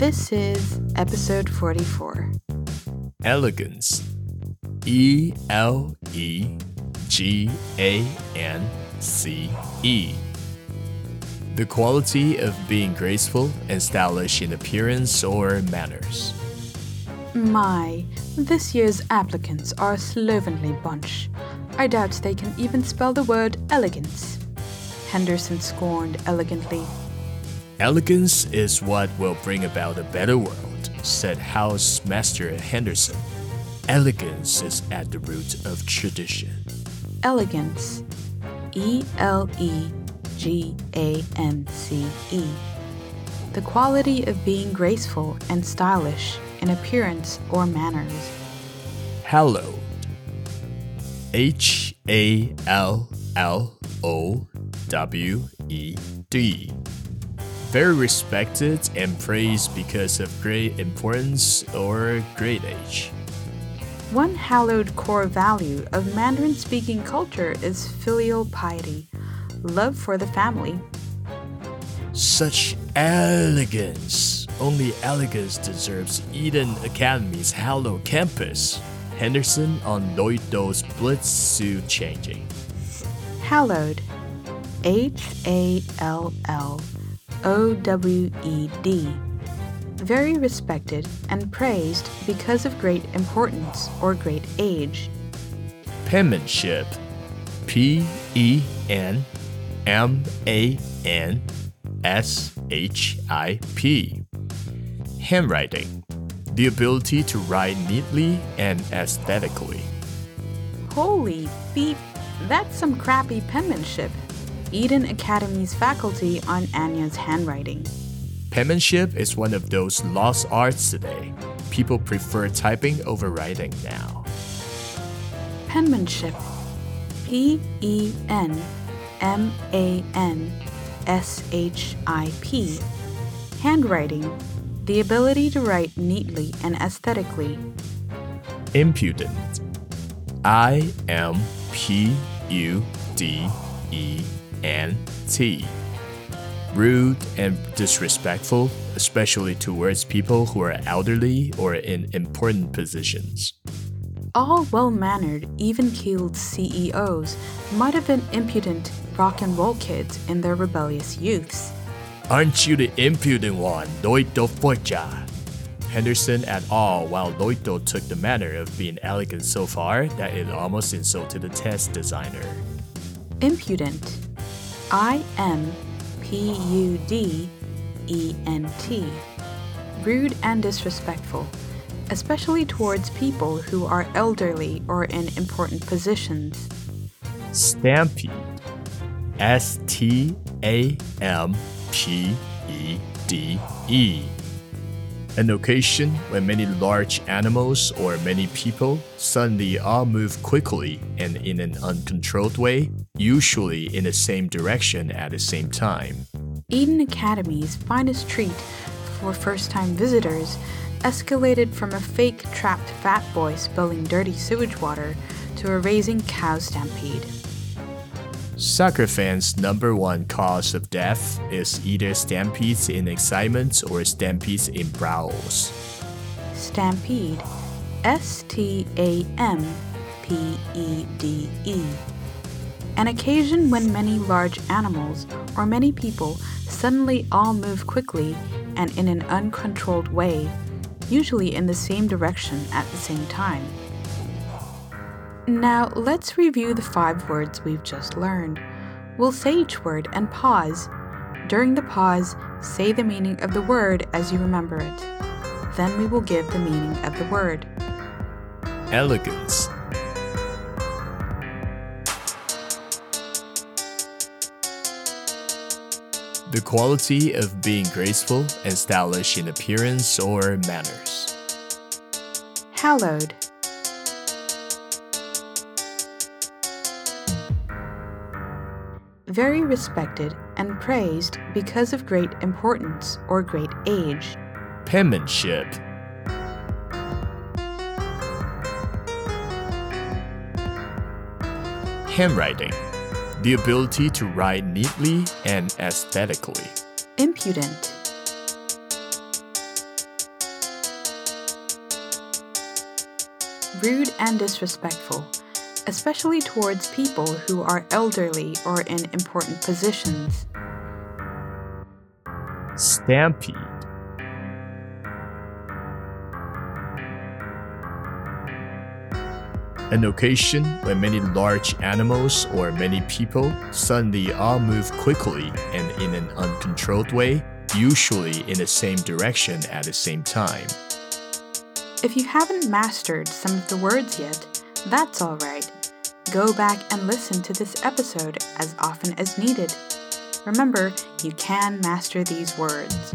This is episode 44. Elegance. E L E G A N C E. The quality of being graceful and stylish in appearance or manners. My, this year's applicants are a slovenly bunch. I doubt they can even spell the word elegance. Henderson scorned elegantly. Elegance is what will bring about a better world, said House Master Henderson. Elegance is at the root of tradition. Elegance. E L E G A N C E. The quality of being graceful and stylish in appearance or manners. Hallowed. H A L L O W E D. Very respected and praised because of great importance or great age. One hallowed core value of Mandarin speaking culture is filial piety, love for the family. Such elegance. Only elegance deserves Eden Academy's hallowed campus. Henderson on Doe's Blitz suit changing. Hallowed. H A L L O W E D. Very respected and praised because of great importance or great age. Penmanship. P E N M A N S H I P. Handwriting. The ability to write neatly and aesthetically. Holy beep, that's some crappy penmanship. Eden Academy's faculty on Anya's handwriting. Penmanship is one of those lost arts today. People prefer typing over writing now. Penmanship. P E N M A N S H I P. Handwriting. The ability to write neatly and aesthetically. Impudent. I M P U D E N T. Rude and disrespectful, especially towards people who are elderly or in important positions. All well mannered, even keeled CEOs might have been impudent rock and roll kids in their rebellious youths. Aren't you the impudent one, Doito Forja? Henderson et al., while Loito took the manner of being elegant so far that it almost insulted the test designer. Impudent. I M P U D E N T. Rude and disrespectful, especially towards people who are elderly or in important positions. Stampede. S T A M P E D E. An occasion when many large animals or many people suddenly all move quickly and in an uncontrolled way, usually in the same direction at the same time. Eden Academy's finest treat for first time visitors escalated from a fake trapped fat boy spilling dirty sewage water to a raising cow stampede. Soccer fans' number one cause of death is either stampedes in excitement or stampedes in brawls. Stampede. S T A M P E D E. An occasion when many large animals or many people suddenly all move quickly and in an uncontrolled way, usually in the same direction at the same time. Now, let's review the five words we've just learned. We'll say each word and pause. During the pause, say the meaning of the word as you remember it. Then we will give the meaning of the word. Elegance. The quality of being graceful and stylish in appearance or manners. Hallowed. very respected and praised because of great importance or great age. Penmanship. Handwriting. The ability to write neatly and aesthetically. Impudent. Rude and disrespectful especially towards people who are elderly or in important positions. Stampede. An occasion when many large animals or many people suddenly all move quickly and in an uncontrolled way, usually in the same direction at the same time. If you haven't mastered some of the words yet, that's alright. Go back and listen to this episode as often as needed. Remember, you can master these words.